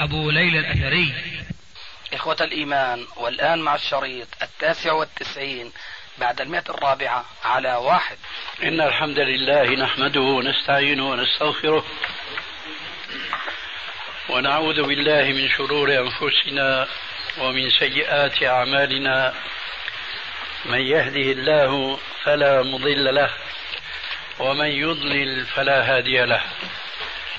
أبو ليلى الأثري. إخوة الإيمان والآن مع الشريط التاسع والتسعين بعد المئة الرابعة على واحد. إن الحمد لله نحمده ونستعينه ونستغفره ونعوذ بالله من شرور أنفسنا ومن سيئات أعمالنا. من يهده الله فلا مضل له ومن يضلل فلا هادي له.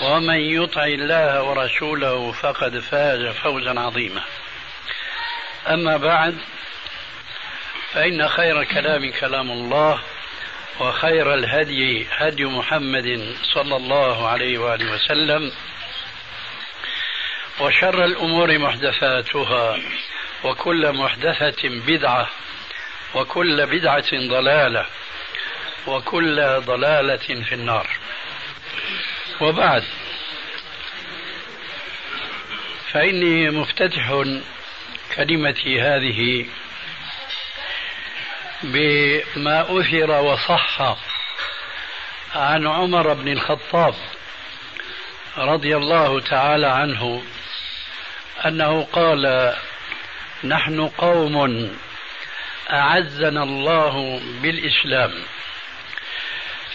ومن يطع الله ورسوله فقد فاز فوزا عظيما. أما بعد فإن خير كلام كلام الله وخير الهدي هدي محمد صلى الله عليه وآله وسلم وشر الأمور محدثاتها وكل محدثة بدعة وكل بدعة ضلالة وكل ضلالة في النار. وبعد. فإني مفتتح كلمتي هذه بما أثر وصح عن عمر بن الخطاب رضي الله تعالى عنه أنه قال نحن قوم أعزنا الله بالإسلام.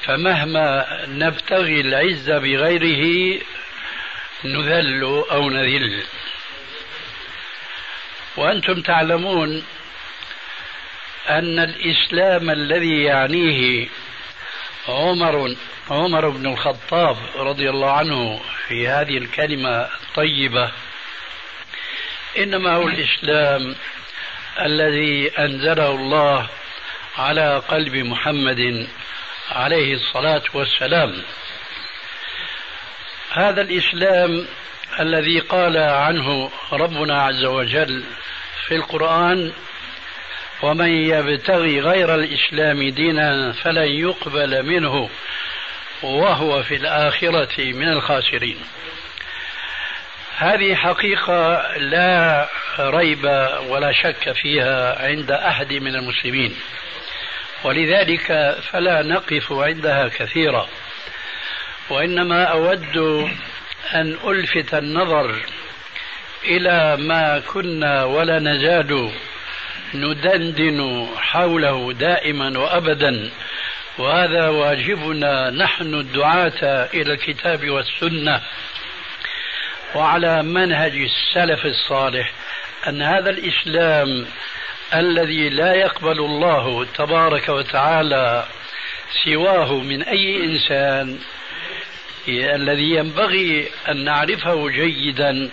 فمهما نبتغي العز بغيره نذل أو نذل. وأنتم تعلمون أن الإسلام الذي يعنيه عمر عمر بن الخطاب رضي الله عنه في هذه الكلمة الطيبة. إنما هو الإسلام الذي أنزله الله على قلب محمد عليه الصلاة والسلام. هذا الإسلام الذي قال عنه ربنا عز وجل في القرآن ومن يبتغي غير الإسلام دينا فلن يقبل منه وهو في الآخرة من الخاسرين. هذه حقيقة لا ريب ولا شك فيها عند أحد من المسلمين. ولذلك فلا نقف عندها كثيرا. وإنما أود أن ألفت النظر إلى ما كنا ولا نزال ندندن حوله دائما وأبدا وهذا واجبنا. نحن الدعاة إلى الكتاب والسنة. وعلى منهج السلف الصالح أن هذا الإسلام الذي لا يقبل الله تبارك وتعالى سواه من أي إنسان الذي ينبغي أن نعرفه جيدا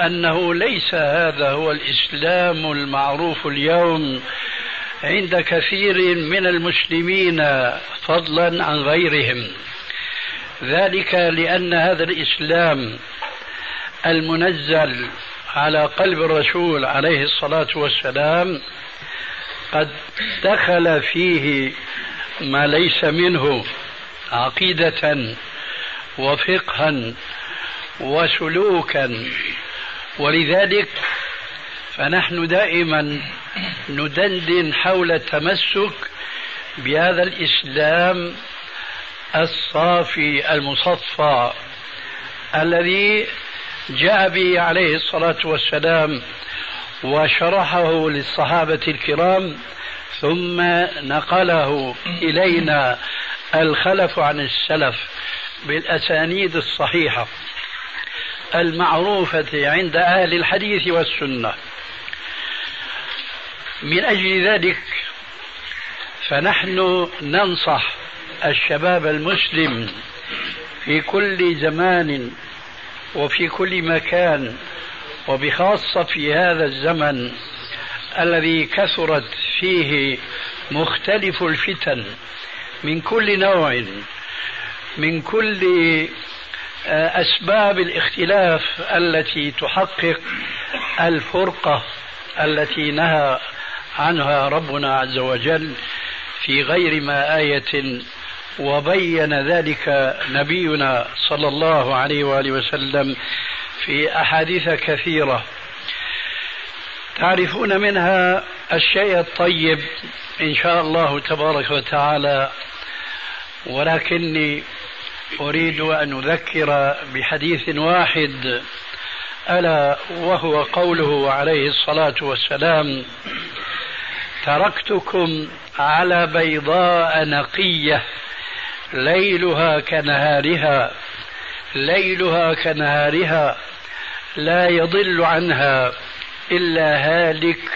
أنه ليس هذا هو الإسلام المعروف اليوم عند كثير من المسلمين فضلا عن غيرهم. ذلك لأن هذا الإسلام المنزل على قلب الرسول عليه الصلاة والسلام قد دخل فيه ما ليس منه عقيدة وفقها وسلوكا. ولذلك فنحن دائما ندندن حول التمسك بهذا الإسلام الصافي المصفى الذي جاء به عليه الصلاة والسلام وشرحه للصحابة الكرام ثم نقله إلينا الخلف عن السلف بالأسانيد الصحيحة المعروفة عند أهل الحديث والسنة. من أجل ذلك فنحن ننصح الشباب المسلم في كل زمان وفي كل مكان وبخاصة في هذا الزمن الذي كثرت فيه مختلف الفتن من كل نوع من كل آه، أسباب الاختلاف التي تحقق الفرقة التي نهى عنها ربنا عز وجل في غير ما آية وبين ذلك نبينا صلى الله عليه وآله وسلم في أحاديث كثيرة. تعرفون منها الشيء الطيب إن شاء الله تبارك وتعالى ولكني أريد أن أذكر بحديث واحد ألا وهو قوله عليه الصلاة والسلام تركتكم على بيضاء نقية ليلها كنهارها ليلها كنهارها لا يضل عنها إلا هالك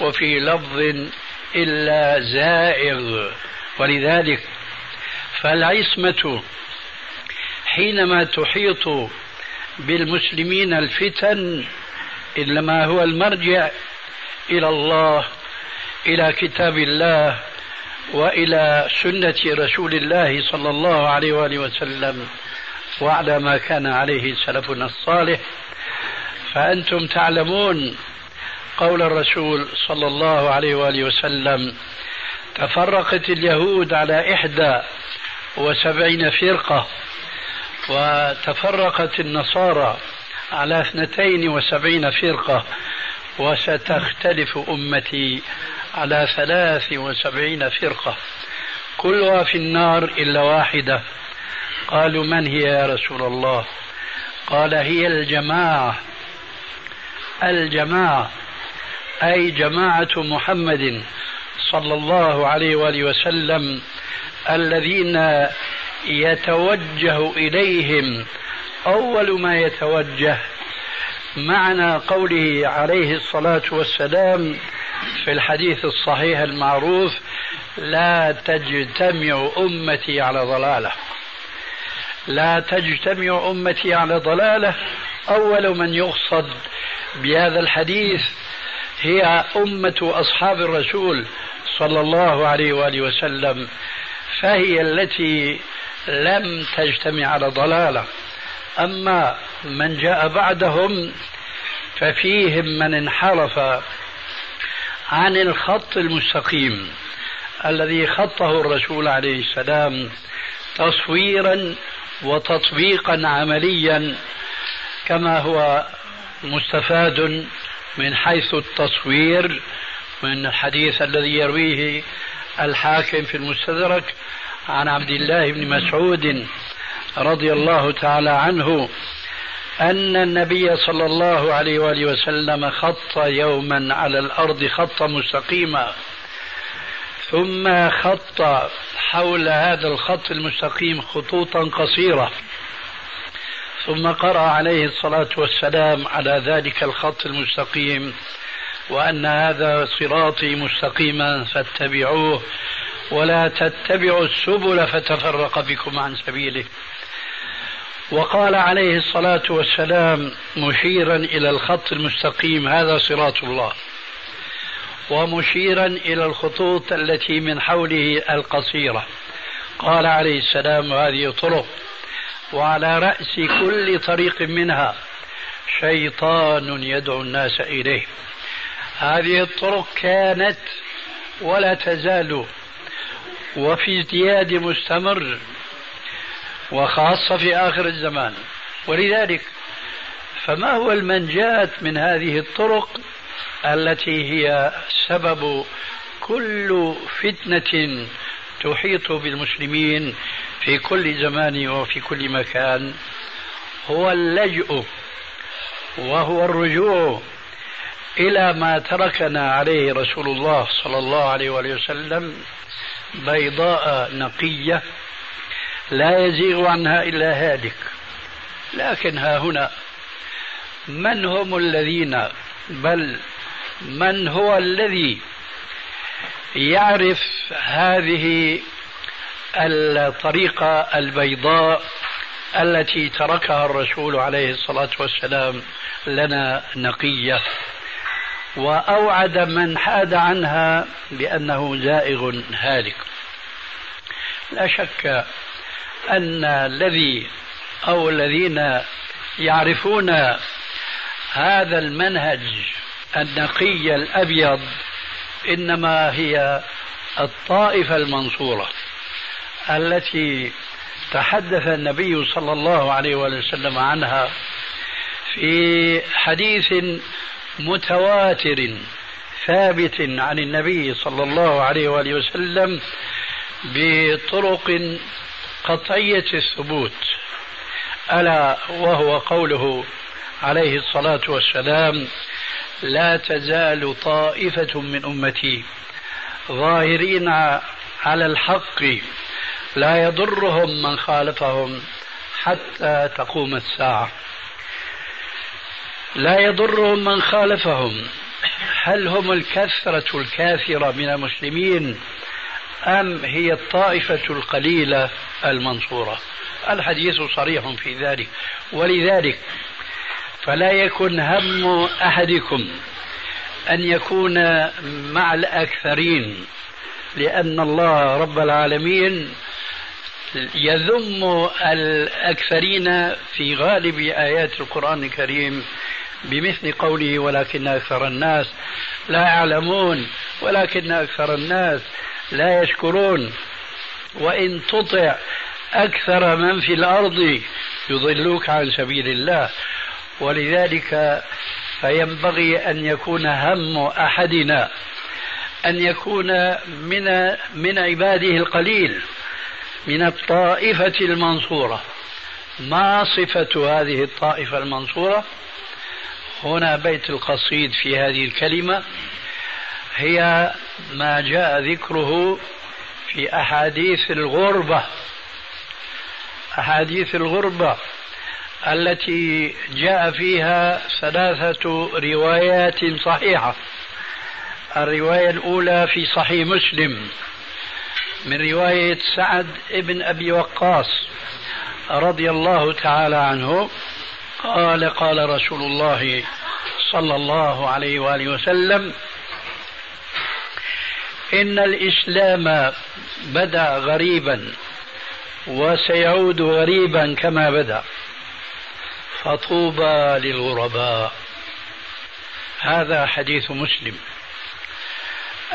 وفي لفظ إلا زائغ. ولذلك فالعصمة حينما تحيط بالمسلمين الفتن إنما هو المرجع إلى الله إلى كتاب الله وإلى سنة رسول الله صلى الله عليه وآله وسلم وعلى ما كان عليه سلفنا الصالح. فأنتم تعلمون قول الرسول صلى الله عليه وآله وسلم تفرقت اليهود على إحدى وسبعين فرقة وتفرقت النصارى على اثنتين وسبعين فرقة. وستختلف أمتي على ثلاث وسبعين فرقة. كلها في النار إلا واحدة. قالوا من هي يا رسول الله؟ قال هي الجماعة. الجماعة. أي جماعة محمد صلى الله عليه وآله وسلم الذين يتوجه إليهم. أول ما يتوجه معنى قوله عليه الصلاة والسلام في الحديث الصحيح المعروف لا تجتمع أمتي على ضلالة. لا تجتمع أمتي على ضلالة. أول من يقصد بهذا الحديث هي أمة أصحاب الرسول صلى الله عليه وآله وسلم فهي التي لم تجتمع على ضلالة. أما من جاء بعدهم ففيهم من انحرف عن الخط المستقيم الذي خطه الرسول عليه السلام تصويرا وتطبيقا عمليا كما هو مستفاد من حيث التصوير من الحديث الذي يرويه الحاكم في المستدرك عن عبد الله بن مسعود رضي الله تعالى عنه أن النبي صلى الله عليه وآله وسلم خط يوما على الأرض خطا مستقيما ثم خط حول هذا الخط المستقيم خطوطا قصيرة ثم قرأ عليه الصلاة والسلام على ذلك الخط المستقيم وأن هذا صراطي مستقيما فاتبعوه ولا تتبعوا السبل فتفرق بكم عن سبيله. وقال عليه الصلاة والسلام مشيرا إلى الخط المستقيم هذا صراط الله. ومشيرا إلى الخطوط التي من حوله القصيرة. قال عليه السلام هذه طرق. وعلى رأس كل طريق منها شيطان يدعو الناس إليه. هذه الطرق كانت ولا تزال وفي ازدياد مستمر وخاصة في آخر الزمان. ولذلك فما هو المنجاة من هذه الطرق التي هي سبب كل فتنة تحيط بالمسلمين في كل زمان وفي كل مكان؟ هو اللجؤ وهو الرجوع إلى ما تركنا عليه رسول الله صلى الله عليه وسلم بيضاء نقية. لا يزيغ عنها إلا هالك. لكن ها هنا من هم الذين؟ بل من هو الذي يعرف هذه الطريقة البيضاء التي تركها الرسول عليه الصلاة والسلام لنا نقية؟ وأوعد من حاد عنها بأنه زائغ هالك. لا شك أن الذي أو الذين يعرفون هذا المنهج النقي الأبيض إنما هي الطائفة المنصورة التي تحدث النبي صلى الله عليه وسلم عنها في حديث متواتر ثابت عن النبي صلى الله عليه وآله وسلم بطرق قطعية الثبوت ألا وهو قوله عليه الصلاة والسلام لا تزال طائفة من أمتي ظاهرين على الحق لا يضرهم من خالفهم حتى تقوم الساعة. لا يضرهم من خالفهم هل هم الكثرة الكاثرة من المسلمين أم هي الطائفة القليلة المنصورة؟ الحديث صريح في ذلك. ولذلك فلا يكن هم أحدكم أن يكون مع الأكثرين لأن الله رب العالمين يذم الأكثرين في غالب آيات القرآن الكريم بمثل قوله ولكن أكثر الناس لا يعلمون ولكن أكثر الناس لا يشكرون. وإن تطع أكثر من في الأرض يضلوك عن سبيل الله. ولذلك فينبغي أن يكون هم أحدنا أن يكون من من عباده القليل من الطائفة المنصورة. ما صفة هذه الطائفة المنصورة؟ هنا بيت القصيد في هذه الكلمة. هي ما جاء ذكره في أحاديث الغربة. أحاديث الغربة التي جاء فيها ثلاثة روايات صحيحة. الرواية الأولى في صحيح مسلم من رواية سعد بن أبي وقاص رضي الله تعالى عنه. قال قال رسول الله صلى الله عليه وآله وسلم إن الإسلام بدأ غريبا وسيعود غريبا كما بدأ. فطوبى للغرباء. هذا حديث مسلم.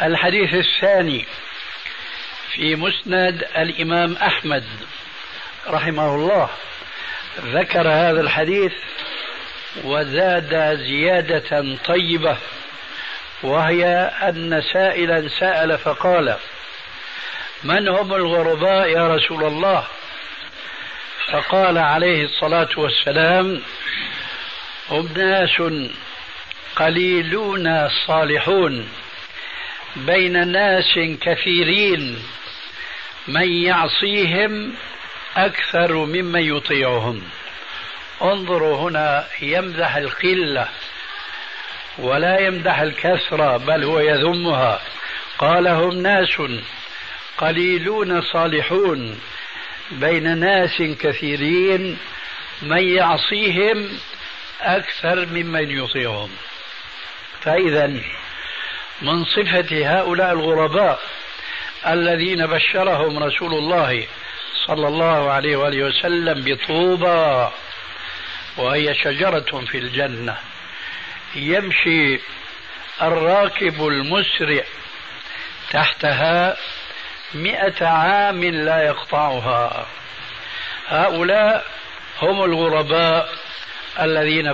الحديث الثاني في مسند الإمام أحمد رحمه الله. ذكر هذا الحديث وزاد زيادة طيبة. وهي أن سائلا سأل فقال من هم الغرباء يا رسول الله؟ فقال عليه الصلاة والسلام هم ناس قليلون صالحون بين ناس كثيرين من يعصيهم أكثر ممن يطيعهم. انظروا هنا يمدح القلة. ولا يمدح الكثرة بل هو يذمها. قال هم ناس قليلون صالحون بين ناس كثيرين من يعصيهم أكثر ممن يطيعهم. فإذا من صفة هؤلاء الغرباء الذين بشرهم رسول الله صلى الله عليه وآله وسلم بطوبى وهي شجرة في الجنة. يمشي الراكب المسرع تحتها مئة عام لا يقطعها. هؤلاء هم الغرباء الذين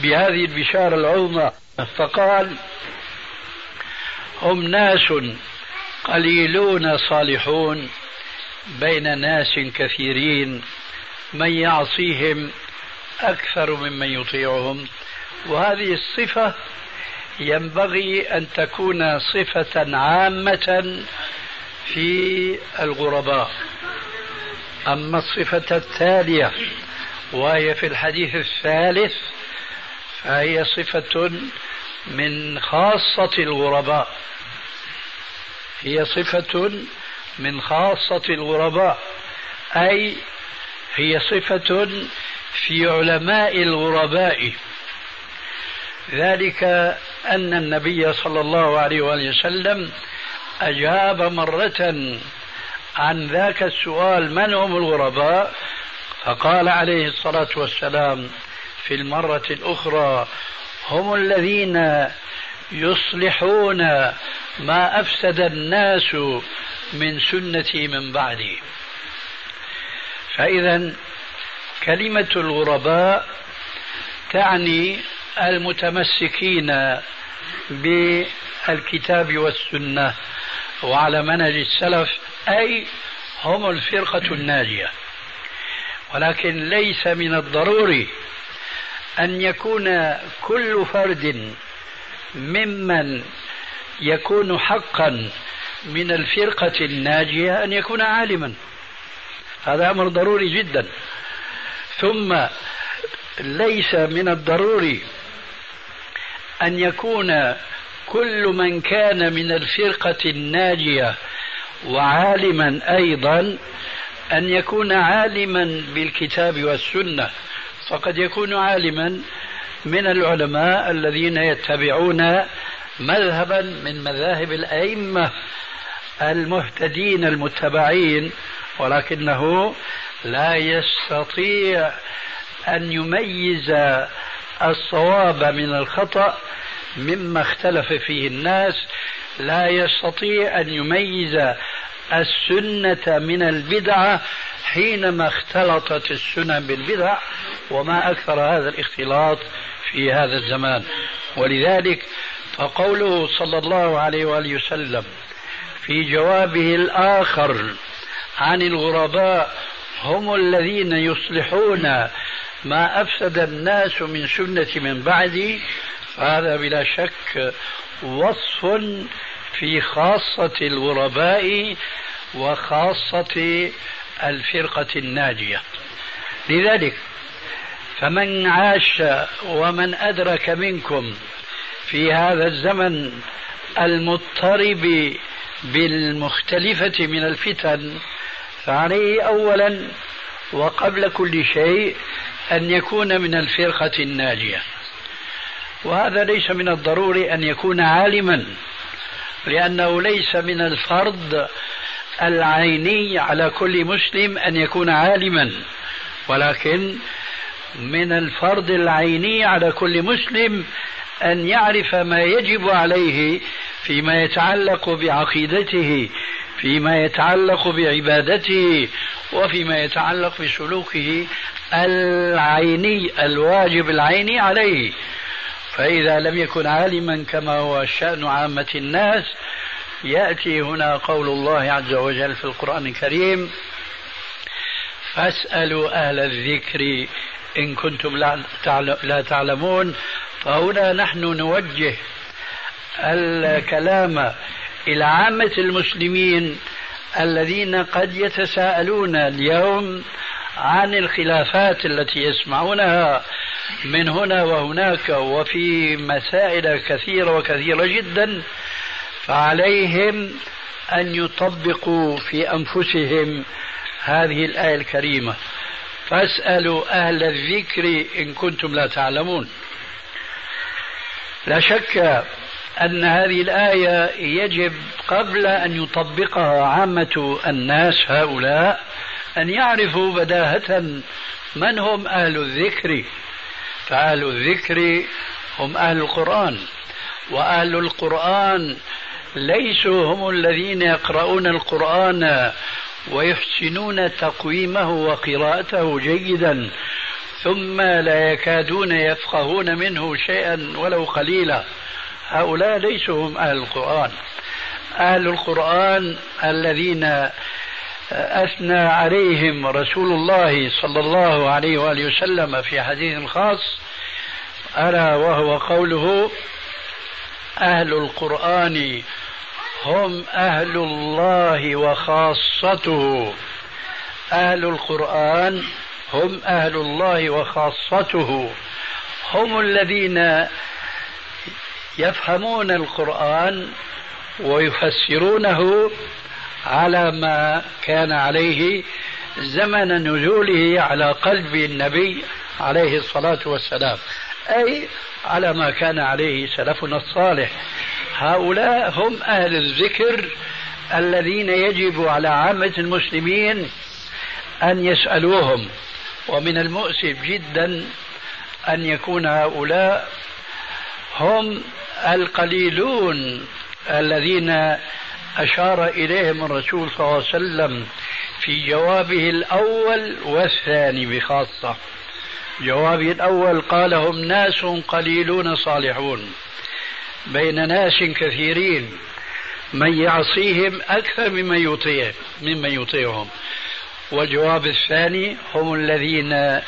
بهذه البشارة العظمى فقال هم ناس قليلون صالحون. بين ناس كثيرين من يعصيهم أكثر ممن يطيعهم. وهذه الصفة ينبغي أن تكون صفة عامة في الغرباء. أما الصفة التالية وهي في الحديث الثالث فهي صفة من خاصة الغرباء. هي صفة من خاصة الغرباء أي هي صفة في علماء الغرباء. ذلك أن النبي صلى الله عليه وسلم أجاب مرة عن ذاك السؤال من هم الغرباء؟ فقال عليه الصلاة والسلام في المرة الأخرى هم الذين يصلحون ما أفسد الناس من سنتي من بعدي. فإذا كلمة الغرباء تعني المتمسكين بالكتاب والسنة وعلى منهج السلف أي هم الفرقة الناجية. ولكن ليس من الضروري أن يكون كل فرد ممن يكون حقا من الفرقة الناجية أن يكون عالما. هذا أمر ضروري جدا. ثم ليس من الضروري أن يكون كل من كان من الفرقة الناجية وعالما أيضا أن يكون عالما بالكتاب والسنة. فقد يكون عالما من العلماء الذين يتبعون مذهبا من مذاهب الأئمة. المهتدين المتبعين ولكنه لا يستطيع أن يميز الصواب من الخطأ مما اختلف فيه الناس. لا يستطيع أن يميز السنة من البدعة حينما اختلطت السنن بالبدع وما أكثر هذا الاختلاط في هذا الزمان. ولذلك فقوله صلى الله عليه وآله وسلم في جوابه الآخر عن الغرباء هم الذين يصلحون ما أفسد الناس من سنة من بعدي فهذا بلا شك وصف في خاصة الغرباء وخاصة الفرقة الناجية. لذلك فمن عاش ومن أدرك منكم في هذا الزمن المضطرب بالمختلفة من الفتن. فعليه أولا وقبل كل شيء أن يكون من الفرقة الناجية. وهذا ليس من الضروري أن يكون عالما لأنه ليس من الفرض العيني على كل مسلم أن يكون عالما ولكن من الفرض العيني على كل مسلم أن يعرف ما يجب عليه فيما يتعلق بعقيدته فيما يتعلق بعبادته وفيما يتعلق بسلوكه العيني الواجب العيني عليه. فإذا لم يكن عالما كما هو شأن عامة الناس يأتي هنا قول الله عز وجل في القرآن الكريم فاسألوا أهل الذكر إن كنتم لا تعلمون فهنا نحن نوجه الكلام إلى عامة المسلمين الذين قد يتساءلون اليوم عن الخلافات التي يسمعونها من هنا وهناك وفي مسائل كثيرة وكثيرة جدا فعليهم أن يطبقوا في أنفسهم هذه الآية الكريمة. فاسألوا أهل الذكر إن كنتم لا تعلمون. لا شك أن هذه الآية يجب قبل أن يطبقها عامة الناس هؤلاء أن يعرفوا بداهة من هم أهل الذكر. فأهل الذكر هم أهل القرآن وأهل القرآن ليسوا هم الذين يقرؤون القرآن ويحسنون تقويمه وقراءته جيدا ثم لا يكادون يفقهون منه شيئا ولو قليلا. هؤلاء ليسوا هم أهل القرآن. أهل القرآن الذين أثنى عليهم رسول الله صلى الله عليه وآله وسلم في حديث خاص ألا وهو قوله أهل القرآن هم أهل الله وخاصته. أهل القرآن هم أهل الله وخاصته. هم الذين يفهمون القرآن ويفسرونه على ما كان عليه زمن نزوله على قلب النبي عليه الصلاة والسلام. أي على ما كان عليه سلفنا الصالح. هؤلاء هم أهل الذكر الذين يجب على عامة المسلمين أن يسألوهم. ومن المؤسف جدا أن يكون هؤلاء هم القليلون الذين أشار إليهم الرسول صلى الله عليه وسلم في جوابه الأول والثاني بخاصة. جوابه الأول قال هم ناس قليلون صالحون بين ناس كثيرين من يعصيهم أكثر ممن يطيع ممن يطيعهم. والجواب الثاني هم الذين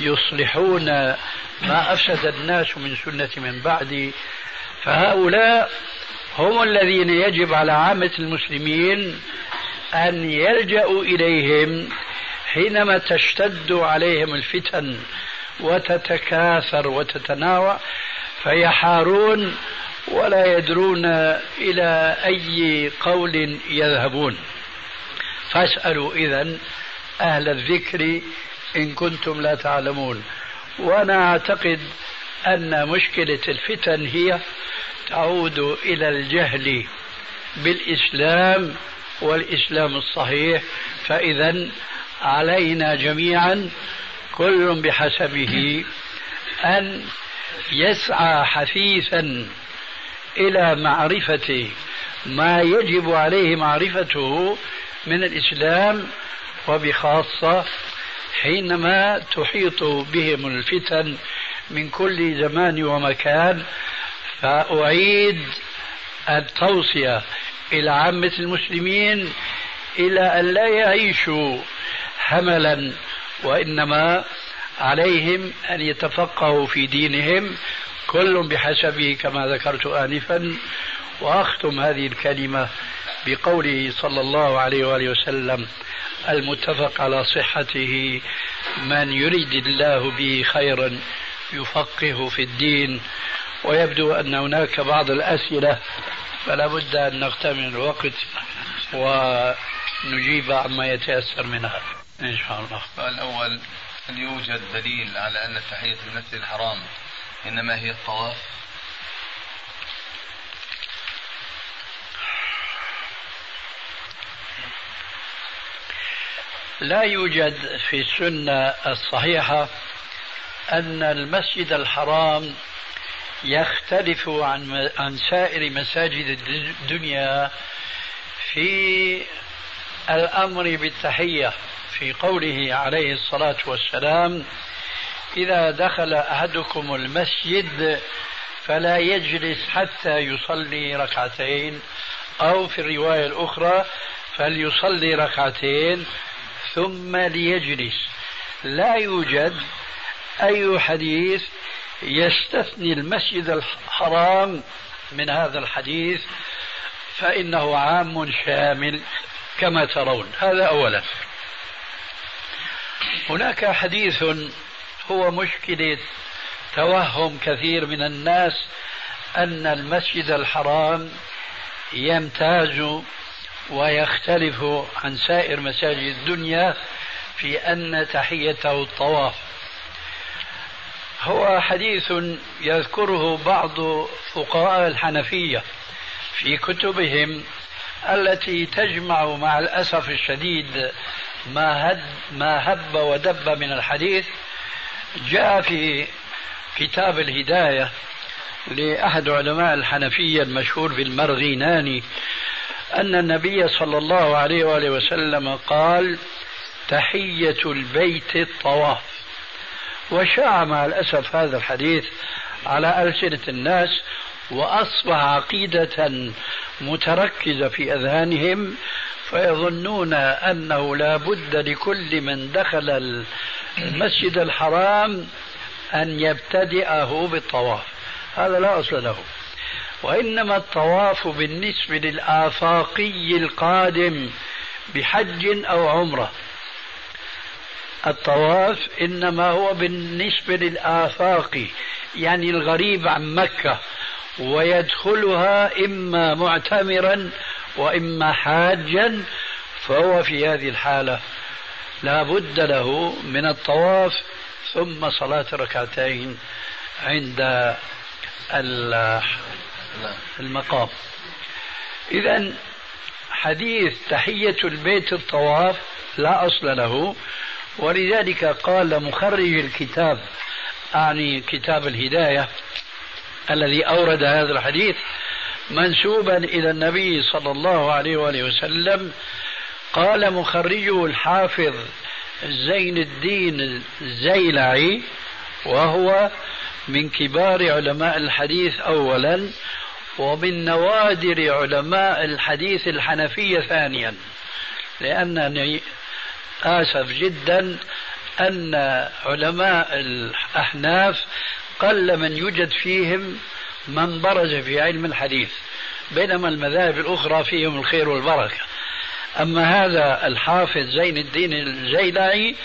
يصلحون ما أفسد الناس من سنة من بعدي فهؤلاء هم الذين يجب على عامة المسلمين أن يلجأوا إليهم حينما تشتد عليهم الفتن وتتكاثر وتتناوع فيحارون ولا يدرون إلى أي قول يذهبون. فاسألوا إذا أهل الذكر إن كنتم لا تعلمون. وأنا أعتقد أن مشكلة الفتن هي تعود إلى الجهل بالإسلام والإسلام الصحيح فإذا علينا جميعا كل بحسبه أن يسعى حثيثا إلى معرفة ما يجب عليه معرفته من الإسلام وبخاصة حينما تحيط بهم الفتن من كل زمان ومكان فأعيد التوصية إلى عامة المسلمين إلى أن لا يعيشوا هملا وإنما عليهم أن يتفقهوا في دينهم كل بحسبه كما ذكرت آنفا. وأختم هذه الكلمة بقوله صلى الله عليه وآله وسلم المتفق على صحته من يريد الله به خيرا يفقه في الدين ويبدو أن هناك بعض الأسئلة فلا بد أن نغتنم الوقت ونجيب عما يتيسر منها. إن شاء الله. السؤال الأول هل يوجد دليل على أن تحية المسجد الحرام إنما هي الطواف؟ لا يوجد في السنة الصحيحة أن المسجد الحرام يختلف عن عن سائر مساجد الدنيا في الأمر بالتحية في قوله عليه الصلاة والسلام إذا دخل أحدكم المسجد فلا يجلس حتى يصلي ركعتين أو في الرواية الأخرى فليصلي ركعتين ثم ليجلس لا يوجد أي حديث يستثني المسجد الحرام من هذا الحديث فإنه عام شامل كما ترون. هذا أولا. هناك حديث هو مشكلة توهم كثير من الناس أن المسجد الحرام يمتاز ويختلف عن سائر مساجد الدنيا في أن تحيته الطواف. هو حديث يذكره بعض فقهاء الحنفية في كتبهم التي تجمع مع الأسف الشديد ما, هد ما هب ودب من الحديث. جاء في كتاب الهداية لأحد علماء الحنفية المشهور بالمرغيناني أن النبي صلى الله عليه وآله وسلم قال تحية البيت الطواف. وشاع مع الأسف هذا الحديث على ألسنة الناس وأصبح عقيدة متركزة في أذهانهم فيظنون أنه لا بد لكل من دخل المسجد الحرام أن يبتدئه بالطواف. هذا لا أصل له. وإنما الطواف بالنسبة للآفاقي القادم بحج أو عمرة. الطواف إنما هو بالنسبة للآفاق يعني الغريب عن مكة ويدخلها إما معتمرا وإما حاجا فهو في هذه الحالة لا بد له من الطواف ثم صلاة ركعتين عند المقام. إذا حديث تحية البيت الطواف لا أصل له ولذلك قال مخرج الكتاب أعني كتاب الهداية الذي أورد هذا الحديث منسوبا إلى النبي صلى الله عليه وآله وسلم قال مخرجه الحافظ زين الدين الزيلعي وهو من كبار علماء الحديث أولا ومن نوادر علماء الحديث الحنفية ثانيا لأنني آسف جدا أن علماء الأحناف قل من يوجد فيهم من برز في علم الحديث بينما المذاهب الأخرى فيهم الخير والبركة. أما هذا الحافظ زين الدين الزيلعي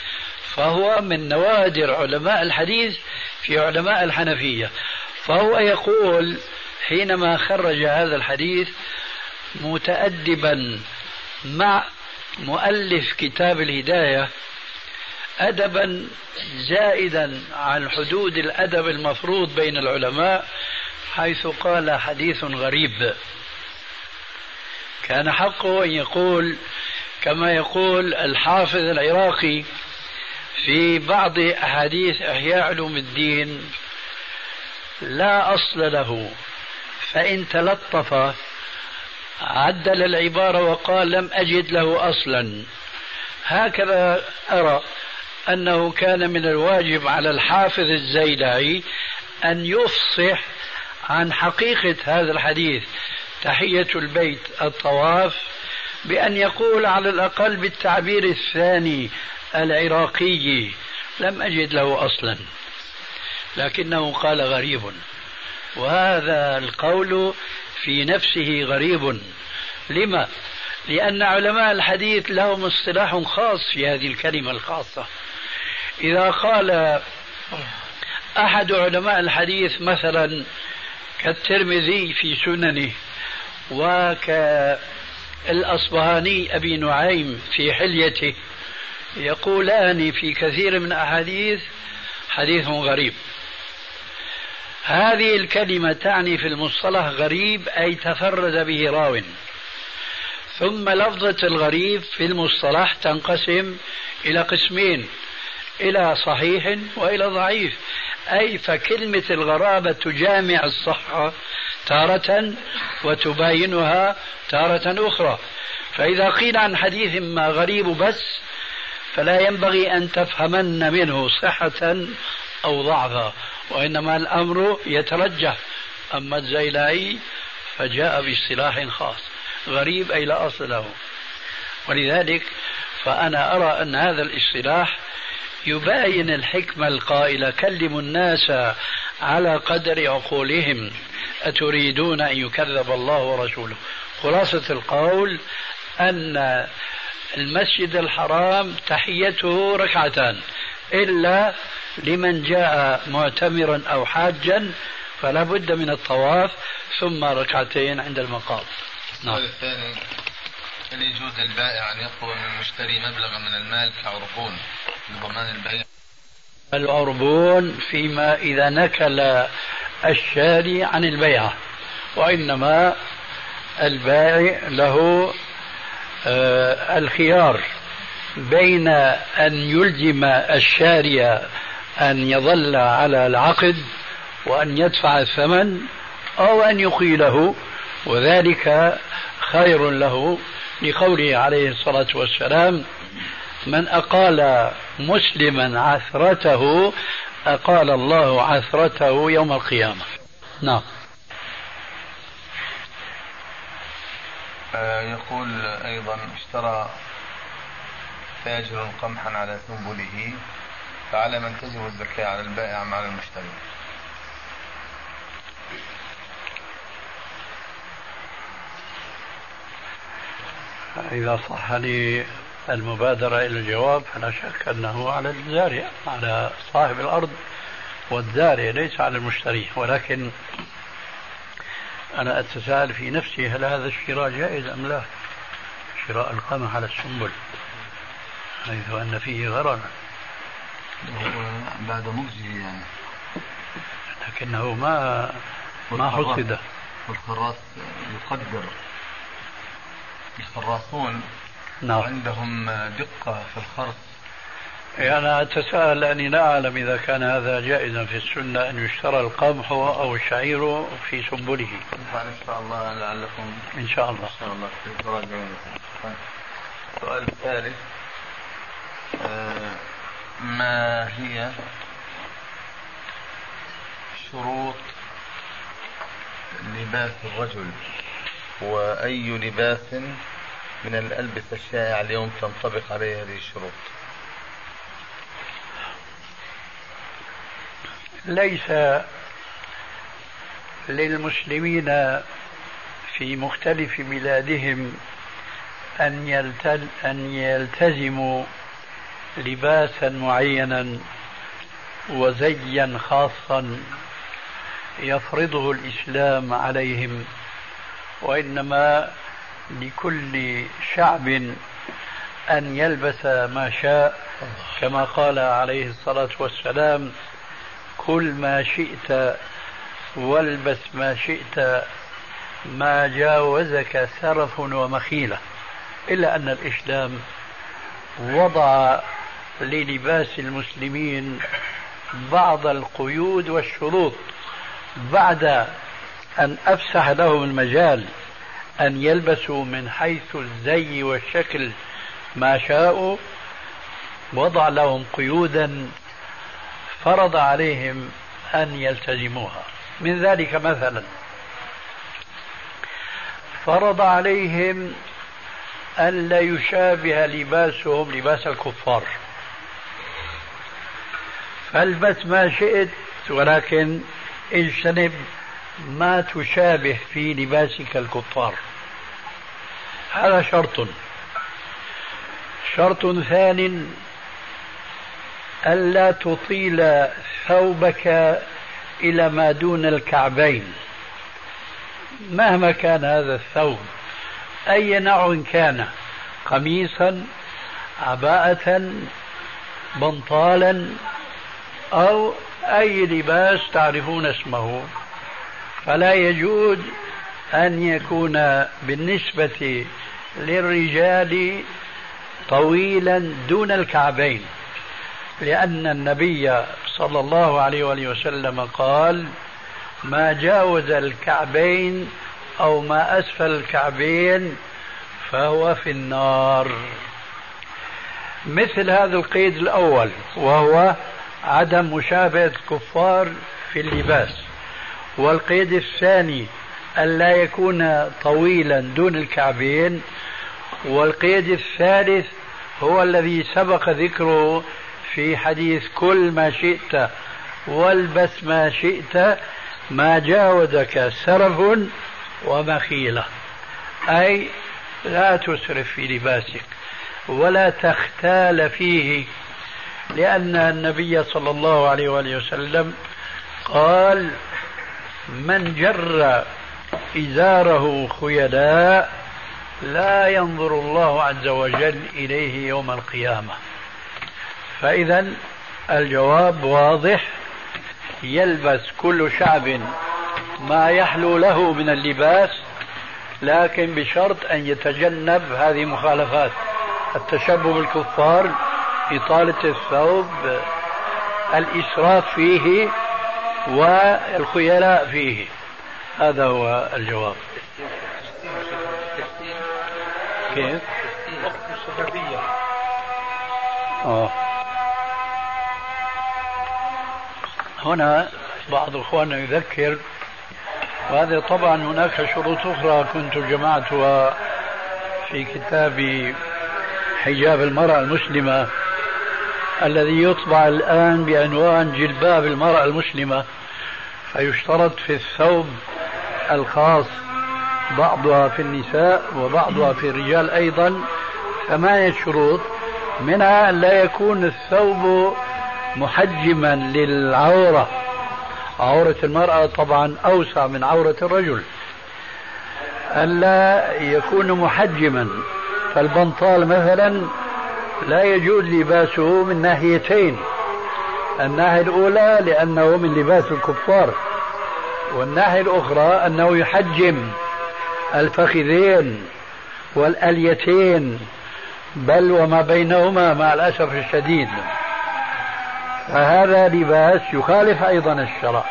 فهو من نوادر علماء الحديث في علماء الحنفية. فهو يقول حينما خرج هذا الحديث متأدبا مع مؤلف كتاب الهداية أدبا زائدا عن حدود الأدب المفروض بين العلماء حيث قال حديث غريب. كان حقه أن يقول كما يقول الحافظ العراقي في بعض أحاديث إحياء علوم الدين لا أصل له فإن تلطف عدل العبارة وقال لم أجد له أصلا. هكذا أرى أنه كان من الواجب على الحافظ الزيلعي أن يفصح عن حقيقة هذا الحديث تحية البيت الطواف بأن يقول على الأقل بالتعبير الثاني العراقي لم أجد له أصلا. لكنه قال غريب. وهذا القول في نفسه غريب. لما؟ لأن علماء الحديث لهم اصطلاح خاص في هذه الكلمة الخاصة. إذا قال أحد علماء الحديث مثلا كالترمذي في سننه وكالأصبهاني أبي نعيم في حليته يقولان في كثير من أحاديث حديث غريب. هذه الكلمة تعني في المصطلح غريب أي تفرد به راو. ثم لفظة الغريب في المصطلح تنقسم إلى قسمين إلى صحيح وإلى ضعيف. أي فكلمة الغرابة تجامع الصحة تارة وتباينها تارة أخرى. فإذا قيل عن حديث ما غريب بس فلا ينبغي أن تفهمن منه صحة أو ضعفا. وإنما الأمر يترجح أما الزيلائي فجاء باصطلاح خاص غريب أي لا أصل له. ولذلك فأنا أرى أن هذا الاصطلاح يباين الحكمة القائلة كلموا الناس على قدر عقولهم أتريدون أن يكذب الله ورسوله؟ خلاصة القول أن المسجد الحرام تحيته ركعتان إلا لمن جاء معتمرا أو حاجا فلا بد من الطواف ثم ركعتين عند المقام. نعم. الثاني هل يجوز للبائع أن يطلب من المشتري مبلغا من المال كعربون لضمان البيع العربون فيما إذا نكل الشاري عن البيعة وإنما البائع له آه الخيار بين أن يلزم الشاري أن يظل على العقد وأن يدفع الثمن أو أن يقيله وذلك خير له لقوله عليه الصلاة والسلام من أقال مسلما عثرته أقال الله عثرته يوم القيامة. نعم. آه، يقول أيضا اشترى تاجر قمحا على سنبله فعلى من تجب الزكاة على البائع مع المشتري. إذا صح لي المبادرة إلى الجواب فلا شك أنه على الزارع على صاحب الأرض والزارع ليس على المشتري. ولكن أنا أتساءل في نفسي هل هذا الشراء جائز أم لا؟ شراء القمح على السنبل حيث أن فيه غرض بعد مضجه يعني. لكنه ما ما حصد. والخراس يقدر. الخراصون نعم. عندهم دقة في الخرص. يعني أنا أتساءل لأني لا أعلم إذا كان هذا جائزا في السنة أن يشترى القمح أو الشعير في سنبله. إن شاء الله لعلكم. إن شاء الله. إن شاء الله. تراجعون السؤال الثالث آه، ما هي شروط لباس الرجل؟ وأي لباس من الألبسة الشائعة اليوم تنطبق عليه هذه الشروط؟ ليس للمسلمين في مختلف بلادهم أن يلتزموا لباسا معينا وزيا خاصا يفرضه الإسلام عليهم وإنما لكل شعب أن يلبس ما شاء. كما قال عليه الصلاة والسلام كل ما شئت والبس ما شئت ما جاوزك سرف ومخيلة. إلا أن الإسلام وضع للباس المسلمين بعض القيود والشروط بعد أن أفسح لهم المجال أن يلبسوا من حيث الزي والشكل ما شاءوا وضع لهم قيودا فرض عليهم أن يلتزموها. من ذلك مثلا فرض عليهم أن لا يشابه لباسهم لباس الكفار. فالبس ما شئت ولكن اجتنب ما تشابه في لباسك الكفار. هذا شرط. شرط ثان ألا تطيل ثوبك إلى ما دون الكعبين. مهما كان هذا الثوب أي نوع كان قميصا عباءة بنطالا أو أي لباس تعرفون اسمه. فلا يجوز أن يكون بالنسبة للرجال طويلا دون الكعبين. لأن النبي صلى الله عليه وآله وسلم قال ما جاوز الكعبين أو ما أسفل الكعبين فهو في النار. مثل هذا القيد الأول وهو عدم مشابهة الكفار في اللباس. والقيد الثاني ألا يكون طويلا دون الكعبين. والقيد الثالث هو الذي سبق ذكره في حديث كل ما شئت والبس ما شئت ما جاوزك سرف ومخيلة. أي لا تسرف في لباسك ولا تختال فيه لأن النبي صلى الله عليه وآله وسلم قال من جر إزاره خيلاء لا ينظر الله عز وجل إليه يوم القيامة. فإذا الجواب واضح يلبس كل شعب ما يحلو له من اللباس لكن بشرط أن يتجنب هذه المخالفات التشبه بالكفار. إطالة الثوب الإسراف فيه والخيلاء فيه. هذا هو الجواب. كيف؟ الصحفية آه. هنا بعض إخواننا يذكر وهذا طبعا هناك شروط أخرى كنت جمعتها في كتاب حجاب المرأة المسلمة. الذي يطبع الآن بعنوان جلباب المرأة المسلمة فيشترط في الثوب الخاص بعضها في النساء وبعضها في الرجال أيضا. ثمانية شروط. منها أن لا يكون الثوب محجما للعورة. عورة المرأة طبعا أوسع من عورة الرجل. ألا يكون محجما. فالبنطال مثلا لا يجوز لباسه من ناحيتين. الناحية الأولى لأنه من لباس الكفار والناحية الأخرى أنه يحجم الفخذين والأليتين بل وما بينهما مع الأسف الشديد. فهذا لباس يخالف أيضا الشرع.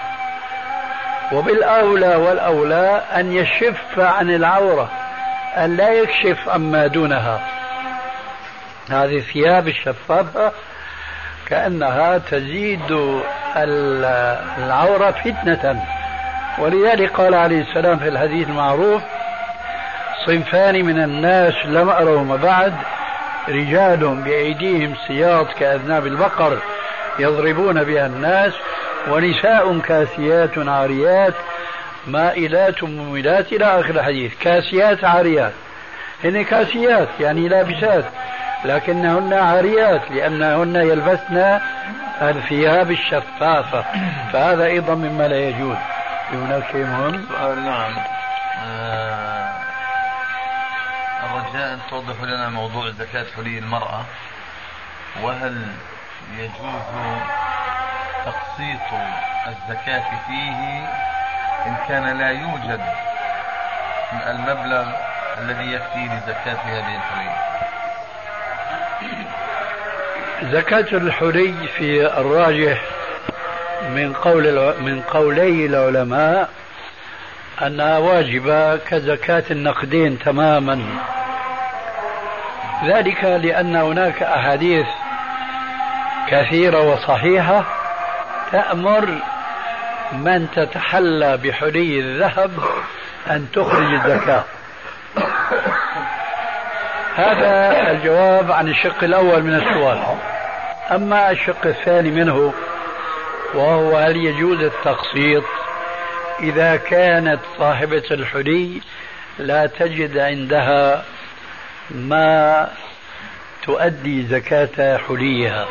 وبالأولى والأولى أن يشف عن العورة أن لا يكشف عما دونها. هذه الثياب الشفافة كأنها تزيد العورة فتنة. ولذلك قال عليه السلام في الحديث المعروف صنفان من الناس لم أرهما بعد رجال بأيديهم سياط كأذناب البقر يضربون بها الناس ونساء كاسيات عاريات مائلات مميلات إلى آخر الحديث. كاسيات عاريات هن كاسيات يعني لابسات. لكنهن عاريات لأنهن يلبسن الثياب الشفافة. فهذا أيضا مما لا يجوز. هناك شيء مهم؟ نعم. آه الرجاء أن توضح لنا موضوع زكاة حلي المرأة. وهل يجوز تقسيط الزكاة فيه إن كان لا يوجد المبلغ الذي يكفي لزكاة هذه الحلي؟ زكاة الحلي في الراجح من قول من قولي العلماء أنها واجبة كزكاة النقدين تماما. ذلك لأن هناك أحاديث كثيرة وصحيحة تأمر من تتحلى بحلي الذهب أن تخرج الزكاة. هذا الجواب عن الشق الأول من السؤال. أما الشق الثاني منه وهو هل يجوز التقسيط؟ إذا كانت صاحبة الحلي لا تجد عندها ما تؤدي زكاة حليها.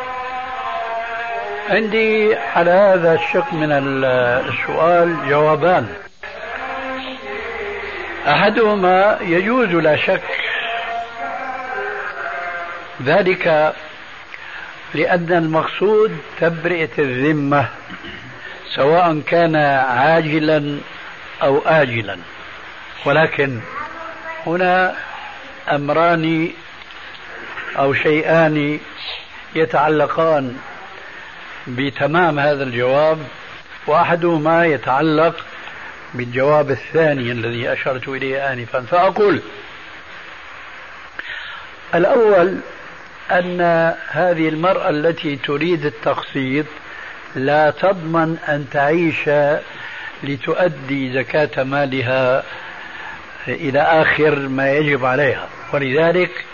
عندي على هذا الشق من السؤال جوابان. أحدهما يجوز لا شك. ذلك لأن المقصود تبرئة الذمة سواء كان عاجلا أو اجلا. ولكن هنا أمران أو شيئان يتعلقان بتمام هذا الجواب وأحدهما يتعلق بالجواب الثاني الذي أشرت إليه انفا. فأقول الأول أن هذه المرأة التي تريد التقسيط لا تضمن أن تعيش لتؤدي زكاة مالها إلى آخر ما يجب عليها. ولذلك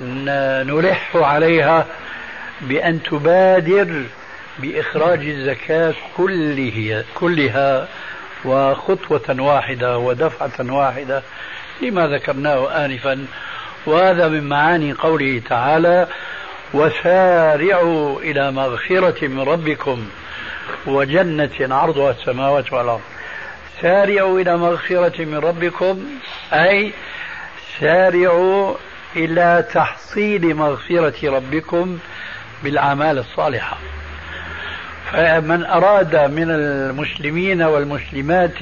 نلح عليها بأن تبادر بإخراج الزكاة كله كلها وخطوة واحدة ودفعة واحدة لما ذكرناه آنفا. وهذا من معاني قوله تعالى وسارعوا إلى مغفرة من ربكم وجنة عرضها السماوات والأرض. سارعوا إلى مغفرة من ربكم أي سارعوا إلى تحصيل مغفرة ربكم بالأعمال الصالحة. فمن أراد من المسلمين والمسلمات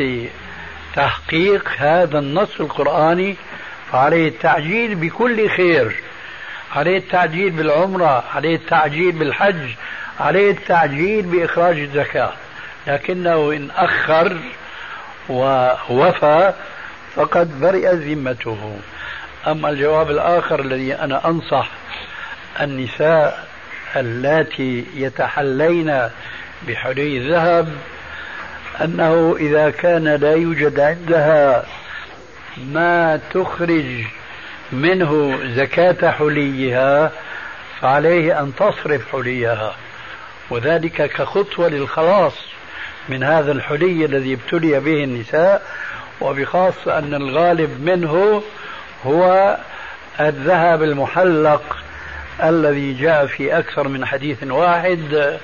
تحقيق هذا النص القرآني فعليه التعجيل بكل خير. عليه التعجيل بالعمرة عليه التعجيل بالحج عليه التعجيل بإخراج الزكاة. لكنه إن أخر ووفى فقد برئ ذمته. أما الجواب الآخر الذي أنا أنصح النساء اللاتي يتحلين بحلي الذهب أنه إذا كان لا يوجد عندها ما تخرج منه زكاة حليها فعليه أن تصرف حليها. وذلك كخطوة للخلاص من هذا الحلي الذي ابتلي به النساء وبخاصة أن الغالب منه هو الذهب المحلق الذي جاء في أكثر من حديث واحد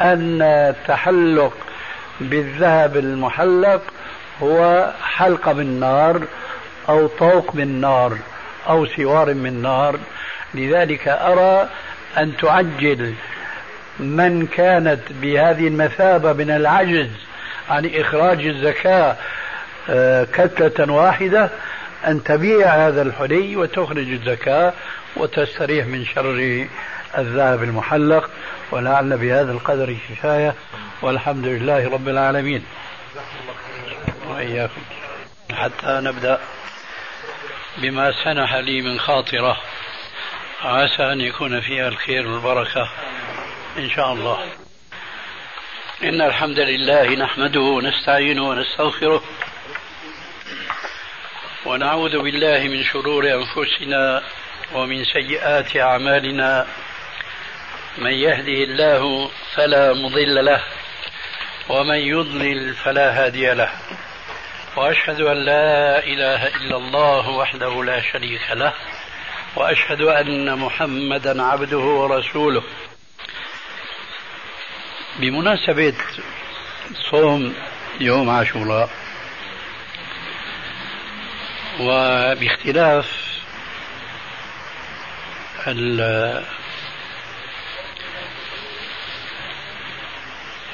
أن التحلق بالذهب المحلق هو حلقة من نار أو طوق من نار أو سوار من نار. لذلك أرى أن تعجل من كانت بهذه المثابة من العجز عن إخراج الزكاة آه، كتلة واحدة أن تبيع هذا الحلي وتخرج الزكاة وتستريح من شر الذهب المحلق. ولعل بهذا القدر كفاية. والحمد لله رب العالمين. وإياكم. حتى نبدأ بما سنح لي من خاطرة. عسى أن يكون فيها الخير والبركة إن شاء الله. إن الحمد لله نحمده ونستعينه ونستغفره. ونعوذ بالله من شرور أنفسنا ومن سيئات أعمالنا. من يهده الله فلا مضل له ومن يضلل فلا هادي له. وأشهد أن لا إله إلا الله وحده لا شريك له وأشهد أن محمدا عبده ورسوله. بمناسبة صوم يوم عاشوراء وباختلاف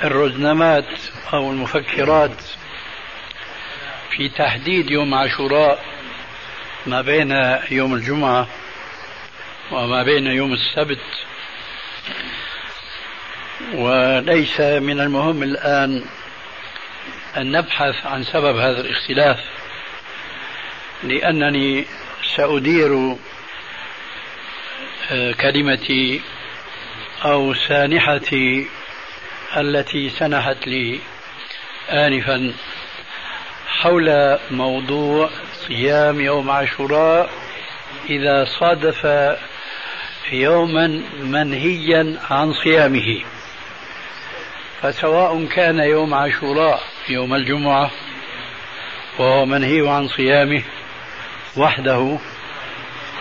الرزنامات أو المفكرات في تحديد يوم عاشوراء ما بين يوم الجمعة وما بين يوم السبت. وليس من المهم الآن أن نبحث عن سبب هذا الاختلاف لأنني سأدير آه، كلمتي أو سانحتي التي سنحت لي آنفا. حول موضوع صيام يوم عاشوراء إذا صادف يوما منهيا عن صيامه. فسواء كان يوم عاشوراء يوم الجمعة وهو منهي عن صيامه وحده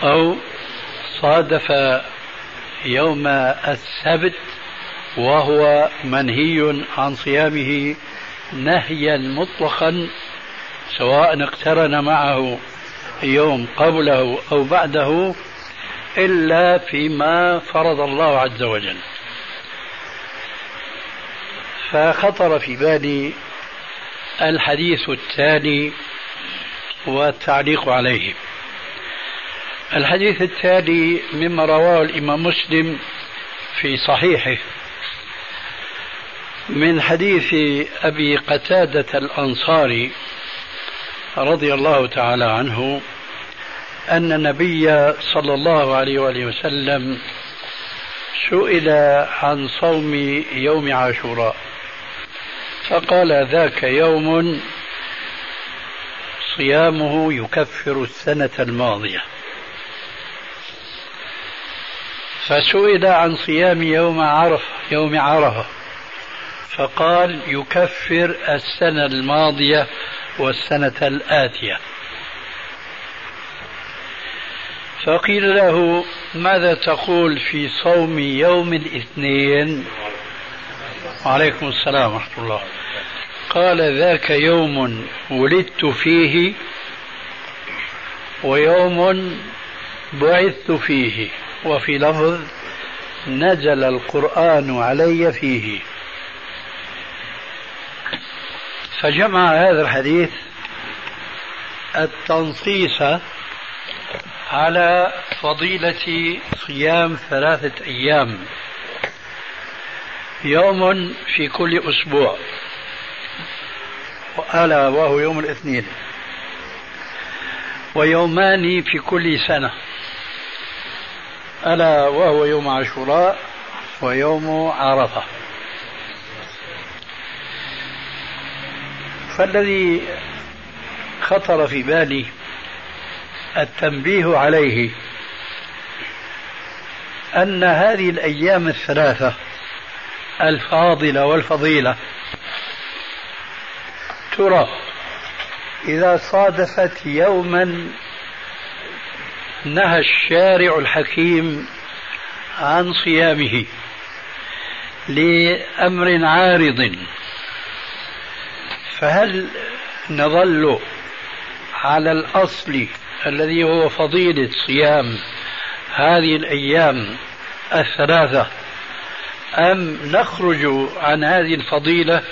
أو صادف يوم السبت وهو منهي عن صيامه نهيا مطلقا سواء اقترن معه يوم قبله أو بعده إلا فيما فرض الله عز وجل. فخطر في بالي الحديث التالي والتعليق عليه. الحديث التالي مما رواه الإمام مسلم في صحيحه من حديث أبي قتادة الأنصاري رضي الله تعالى عنه أن النبي صلى الله عليه وآله وسلم سئل عن صوم يوم عاشوراء فقال ذاك يوم صيامه يكفر السنة الماضية. فسئل عن صيام يوم عرفه يوم عرفة فقال يكفر السنة الماضية والسنة الآتية. فقيل له ماذا تقول في صوم يوم الاثنين؟ وعليكم السلام ورحمة الله. قال ذاك يوم ولدت فيه ويوم بعثت فيه وفي لفظ نزل القرآن علي فيه. فجمع هذا الحديث التنصيص على فضيلة صيام ثلاثة أيام. يوم في كل أسبوع. ألا وهو يوم الاثنين. ويومان في كل سنة. ألا وهو يوم عاشوراء ويوم عرفة. فالذي خطر في بالي التنبيه عليه أن هذه الأيام الثلاثة الفاضلة والفضيلة ترى إذا صادفت يوما نهى الشارع الحكيم عن صيامه لأمر عارض فهل نظل على الأصل الذي هو فضيلة صيام هذه الأيام الثلاثة أم نخرج عن هذه الفضيلة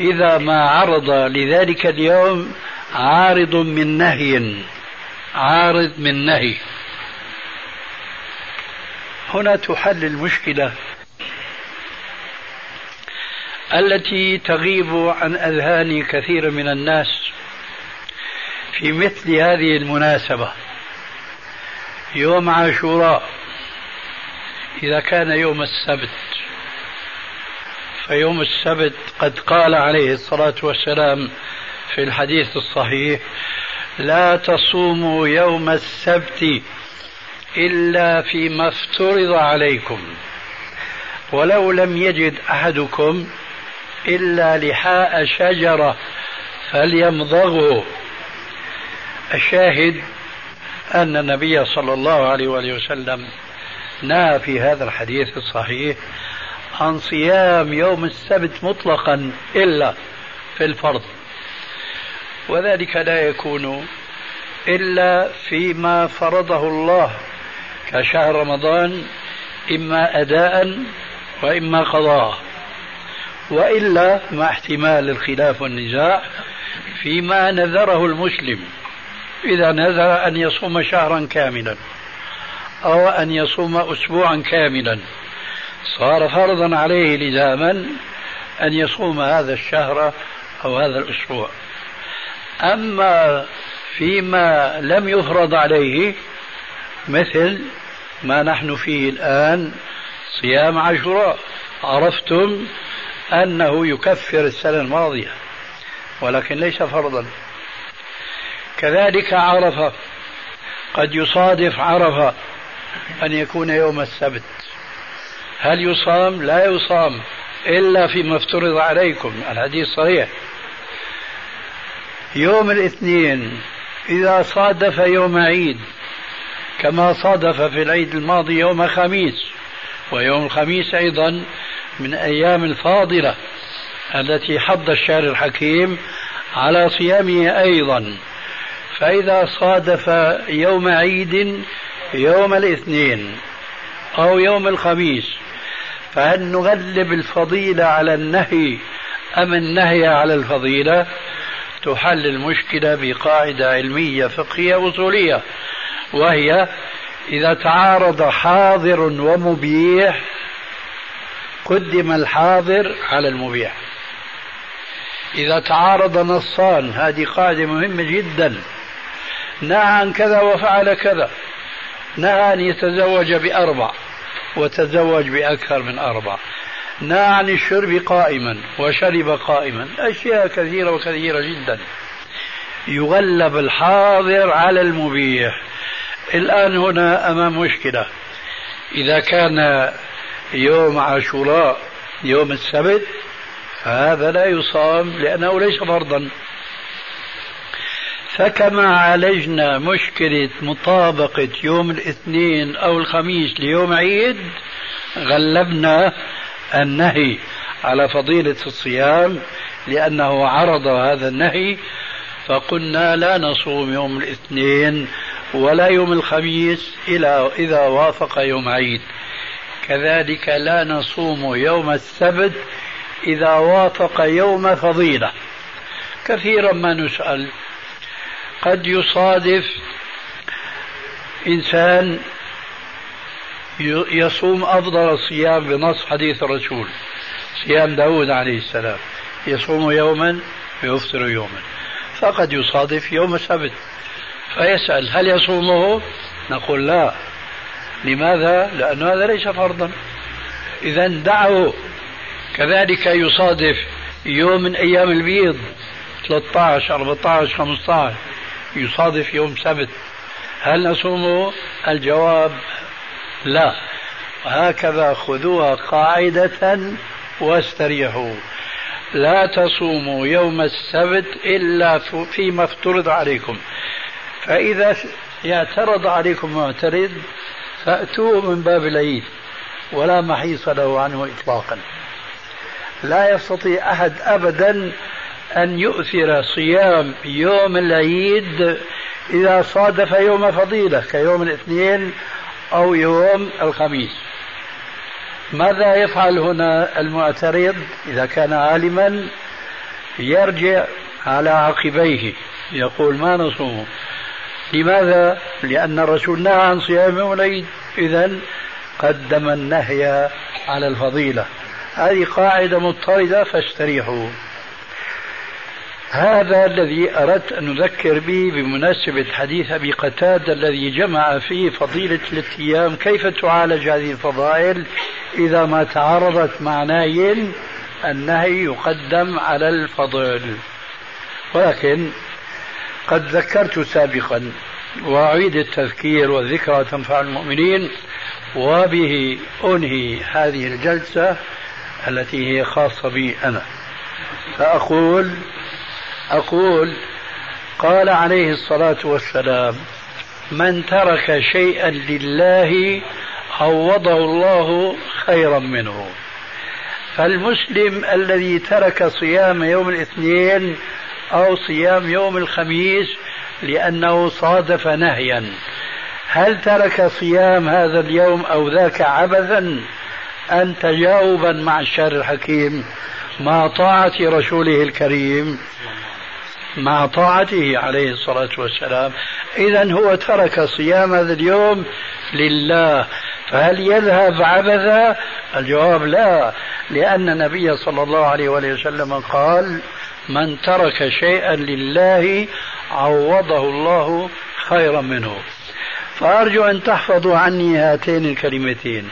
إذا ما عرض لذلك اليوم عارض من نهي عارض من نهي. هنا تحل المشكلة. التي تغيب عن أذهان كثير من الناس في مثل هذه المناسبة. يوم عاشوراء إذا كان يوم السبت فيوم السبت قد قال عليه الصلاة والسلام في الحديث الصحيح لا تصوموا يوم السبت إلا فيما افترض عليكم ولو لم يجد أحدكم إلا لحاء شجرة فليمضغه. الشاهد أن النبي صلى الله عليه وآله وسلم نهى في هذا الحديث الصحيح عن صيام يوم السبت مطلقا إلا في الفرض. وذلك لا يكون إلا فيما فرضه الله كشهر رمضان إما أداء وإما قضاء. وإلا مع احتمال الخلاف والنزاع فيما نذره المسلم. إذا نذر أن يصوم شهرا كاملا أو أن يصوم أسبوعا كاملا صار فرضا عليه لزاما أن يصوم هذا الشهر أو هذا الأسبوع. أما فيما لم يفرض عليه مثل ما نحن فيه الآن صيام عاشوراء عرفتم أنه يكفر السنة الماضية ولكن ليس فرضا. كذلك عرفة قد يصادف عرفة أن يكون يوم السبت. هل يصام؟ لا يصام إلا فيما افترض عليكم الحديث صحيح. يوم الاثنين إذا صادف يوم عيد كما صادف في العيد الماضي يوم خميس ويوم الخميس أيضا من أيام الفاضلة التي حض الشهر الحكيم على صيامه أيضا. فإذا صادف يوم عيد يوم الاثنين أو يوم الخميس فهل نغلب الفضيلة على النهي أم النهي على الفضيلة؟ تحل المشكلة بقاعدة علمية فقهية أصولية وهي إذا تعارض حاضر ومبيح قدم الحاضر على المبيح إذا تعارض نصان هذه قاعدة مهمة جدا. نهى عن كذا وفعل كذا. نهى أن يتزوج بأربع وتزوج بأكثر من أربع. نهى عن الشرب قائما وشرب قائما. أشياء كثيرة وكثيرة جدا. يغلب الحاضر على المبيح الآن هنا أمام مشكلة. إذا كان يوم عاشوراء يوم السبت فهذا لا يصام لأنه ليس فرضا. فكما عالجنا مشكلة مطابقة يوم الاثنين أو الخميس ليوم عيد غلبنا النهي على فضيلة الصيام لأنه عرض هذا النهي فقلنا لا نصوم يوم الاثنين ولا يوم الخميس إلى إذا وافق يوم عيد. كذلك لا نصوم يوم السبت إذا وافق يوم فضيلة. كثيرا ما نسأل. قد يصادف إنسان يصوم أفضل الصيام بنص حديث الرسول. صيام داود عليه السلام. يصوم يوما ويفطر يوما. فقد يصادف يوم السبت. فيسأل هل يصومه؟ نقول لا. لماذا؟ لأن هذا ليس فرضا. إذا دعه. كذلك يصادف يوم من أيام البيض 13 14 15 يصادف يوم سبت. هل نصومه؟ الجواب لا. هكذا خذوها قاعدة واستريحوا. لا تصوموا يوم السبت إلا فيما افترض عليكم. فإذا اعترض عليكم معترض فأتوه من باب العيد ولا محيص له عنه إطلاقا. لا يستطيع أحد أبدا أن يؤثر صيام يوم العيد إذا صادف يوم فضيلة كيوم الاثنين أو يوم الخميس. ماذا يفعل هنا المعترض إذا كان عالما؟ يرجع على عقبيه يقول ما نصوم؟ لماذا؟ لأن الرسول نهى عن صيام يوم العيد إذا قدم النهي على الفضيلة. هذه قاعدة مضطردة فاستريحوا. هذا الذي أردت أن نذكر به بمناسبة حديث أبي قتادة الذي جمع فيه فضيلة الاتيام. كيف تعالج هذه الفضائل؟ إذا ما تعارضت مع نهي النهي يقدم على الفضل ولكن قد ذكرت سابقا وأعيد التذكير والذكرى تنفع المؤمنين وبه أنهي هذه الجلسة التي هي خاصة بي أنا. فأقول أقول قال عليه الصلاة والسلام من ترك شيئا لله عوضه الله خيرا منه. فالمسلم الذي ترك صيام يوم الاثنين أو صيام يوم الخميس لأنه صادف نهيا. هل ترك صيام هذا اليوم أو ذاك عبثا؟ أن تجاوبا مع الشر الحكيم. مع طاعة رسوله الكريم. مع طاعته عليه الصلاة والسلام. إذا هو ترك صيام هذا اليوم لله. فهل يذهب عبثا؟ الجواب لا. لأن النبي صلى الله عليه وسلم قال من ترك شيئا لله عوضه الله خيرا منه. فأرجو أن تحفظوا عني هاتين الكلمتين.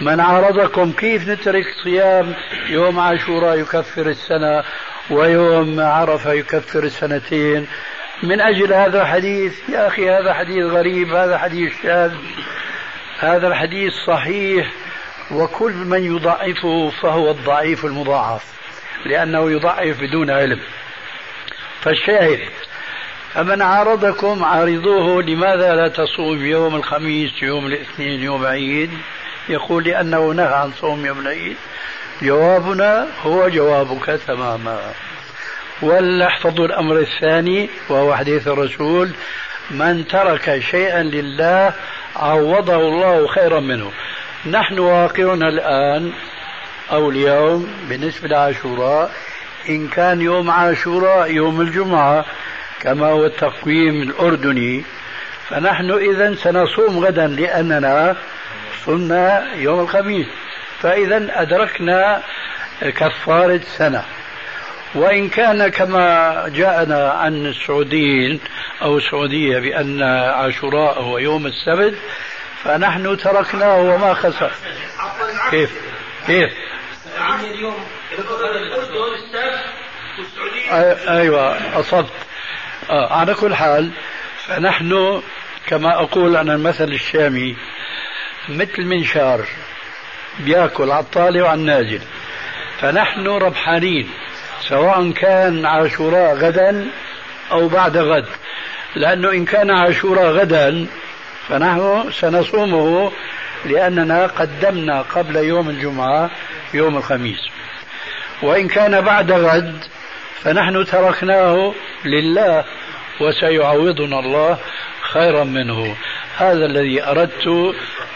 من عارضكم كيف نترك صيام يوم عاشوراء يكفر السنة ويوم عرفة يكفر السنتين؟ من أجل هذا الحديث يا أخي هذا حديث غريب هذا حديث شاذ هذا الحديث صحيح وكل من يضعفه فهو الضعيف المضاعف. لأنه يضعف بدون علم. فالشاهد فمن عارضكم عارضوه لماذا لا تصوم يوم الخميس يوم الاثنين يوم عيد يقول لأنه نهى عن صوم يوم العيد. جوابنا هو جوابك تماما. ولنحفظ الأمر الثاني وهو حديث الرسول من ترك شيئا لله عوضه الله خيرا منه. نحن واقعنا الآن أو اليوم بالنسبة لعاشوراء إن كان يوم عاشوراء يوم الجمعة كما هو التقويم الأردني فنحن إذا سنصوم غدا لأننا صمنا يوم الخميس فإذا أدركنا كفارة سنة. وإن كان كما جاءنا عن السعوديين أو السعودية بأن عاشوراء هو يوم السبت فنحن تركناه وما خسر. كيف؟ كيف؟ أيوه أصبت. آه على كل حال فنحن كما أقول أنا المثل الشامي مثل منشار بيأكل على الطالع وعلى النازل فنحن ربحانين سواء كان عاشوراء غدا أو بعد غد. لأنه إن كان عاشوراء غدا فنحن سنصومه لأننا قدمنا قبل يوم الجمعة يوم الخميس. وإن كان بعد غد فنحن تركناه لله وسيعوضنا الله خيرا منه. هذا الذي أردت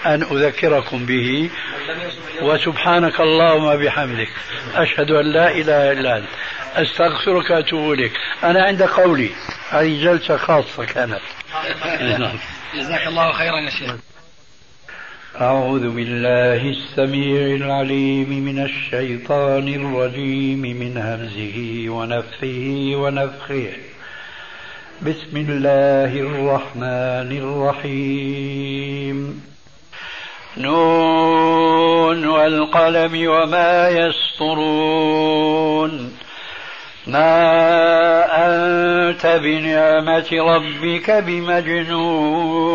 أن أذكركم به. وسبحانك اللهم بحمدك. أشهد أن لا إله إلا أنت. أستغفرك وأتوب إليك. أنا عند قولي. هذه جلسة خاصة كانت. جزاك الله خيرا يا شيخ. أعوذ بالله السميع العليم من الشيطان الرجيم من همزه ونفخه ونفخه. بسم الله الرحمن الرحيم. نون والقلم وما يسطرون. ما أنت بنعمة ربك بمجنون.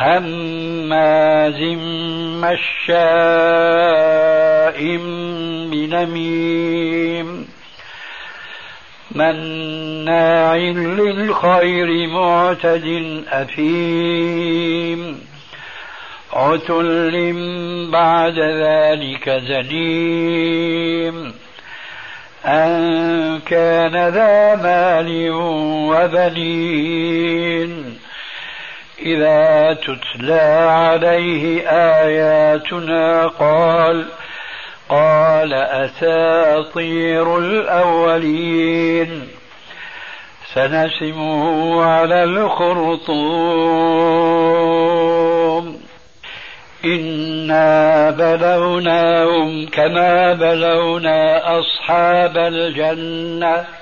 هماز مشاء بنميم مناع للخير معتد أثيم عتل بعد ذلك زنيم أن كان ذا مال وبنين إذا تتلى عليه آياتنا قال قال أساطير الأولين. سنسمه على الخرطوم. إنا بلوناهم كما بلونا أصحاب الجنة.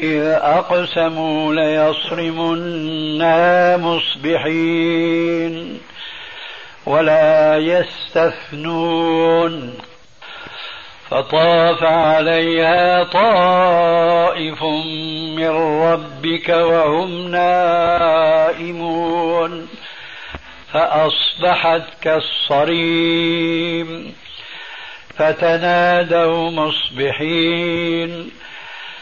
إذ أقسموا ليصرمنا مصبحين ولا يستثنون فطاف عليها طائف من ربك وهم نائمون فأصبحت كالصريم فتنادوا مصبحين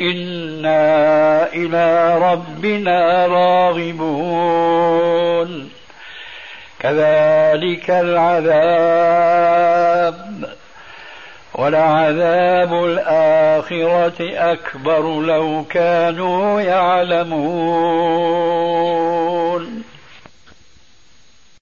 إنا إلى ربنا راغبون كذلك العذاب ولعذاب الآخرة أكبر لو كانوا يعلمون